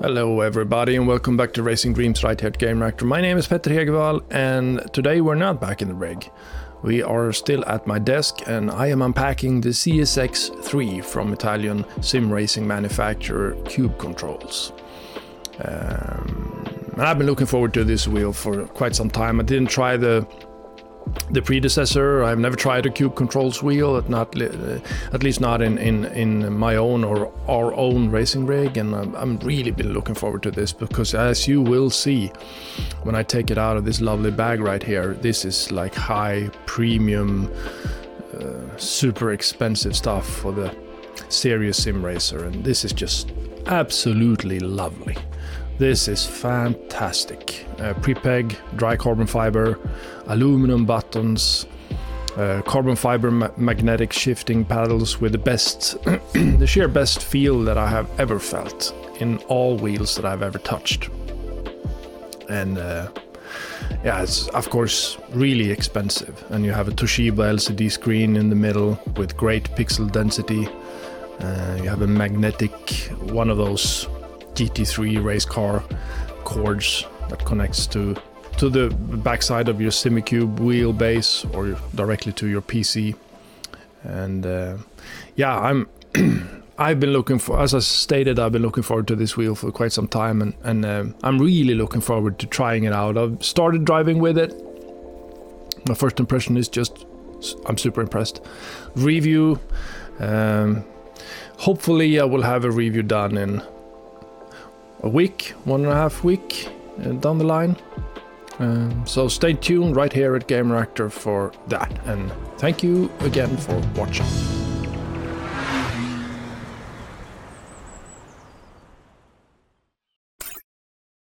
Hello, everybody, and welcome back to Racing Dreams right here at Game Reactor. My name is Petter Hegevall, and today we're not back in the rig. We are still at my desk, and I am unpacking the CSX3 from Italian sim racing manufacturer Cube Controls. Um, and I've been looking forward to this wheel for quite some time. I didn't try the the predecessor. I've never tried a Cube Controls wheel, at not uh, at least not in, in, in my own or our own racing rig, and I'm, I'm really been looking forward to this because as you will see when I take it out of this lovely bag right here, this is like high premium, uh, super expensive stuff for the serious sim racer, and this is just absolutely lovely. This is fantastic. Uh, Prepreg, dry carbon fiber, aluminum buttons, uh, carbon fiber ma- magnetic shifting paddles with the best, the sheer best feel that I have ever felt in all wheels that I've ever touched. And uh, yeah, it's of course really expensive. And you have a Toshiba LCD screen in the middle with great pixel density. Uh, you have a magnetic, one of those GT3 race car cords that connects to to the backside of your Simucube wheelbase or directly to your PC. And uh, yeah, I'm I've been looking for, as I stated, I've been looking forward to this wheel for quite some time, and and uh, I'm really looking forward to trying it out. I've started driving with it. My first impression is just I'm super impressed. Review. Um, hopefully, I will have a review done in a week, one and a half week uh, down the line. Um, so stay tuned right here at Game Reactor for that. And thank you again for watching.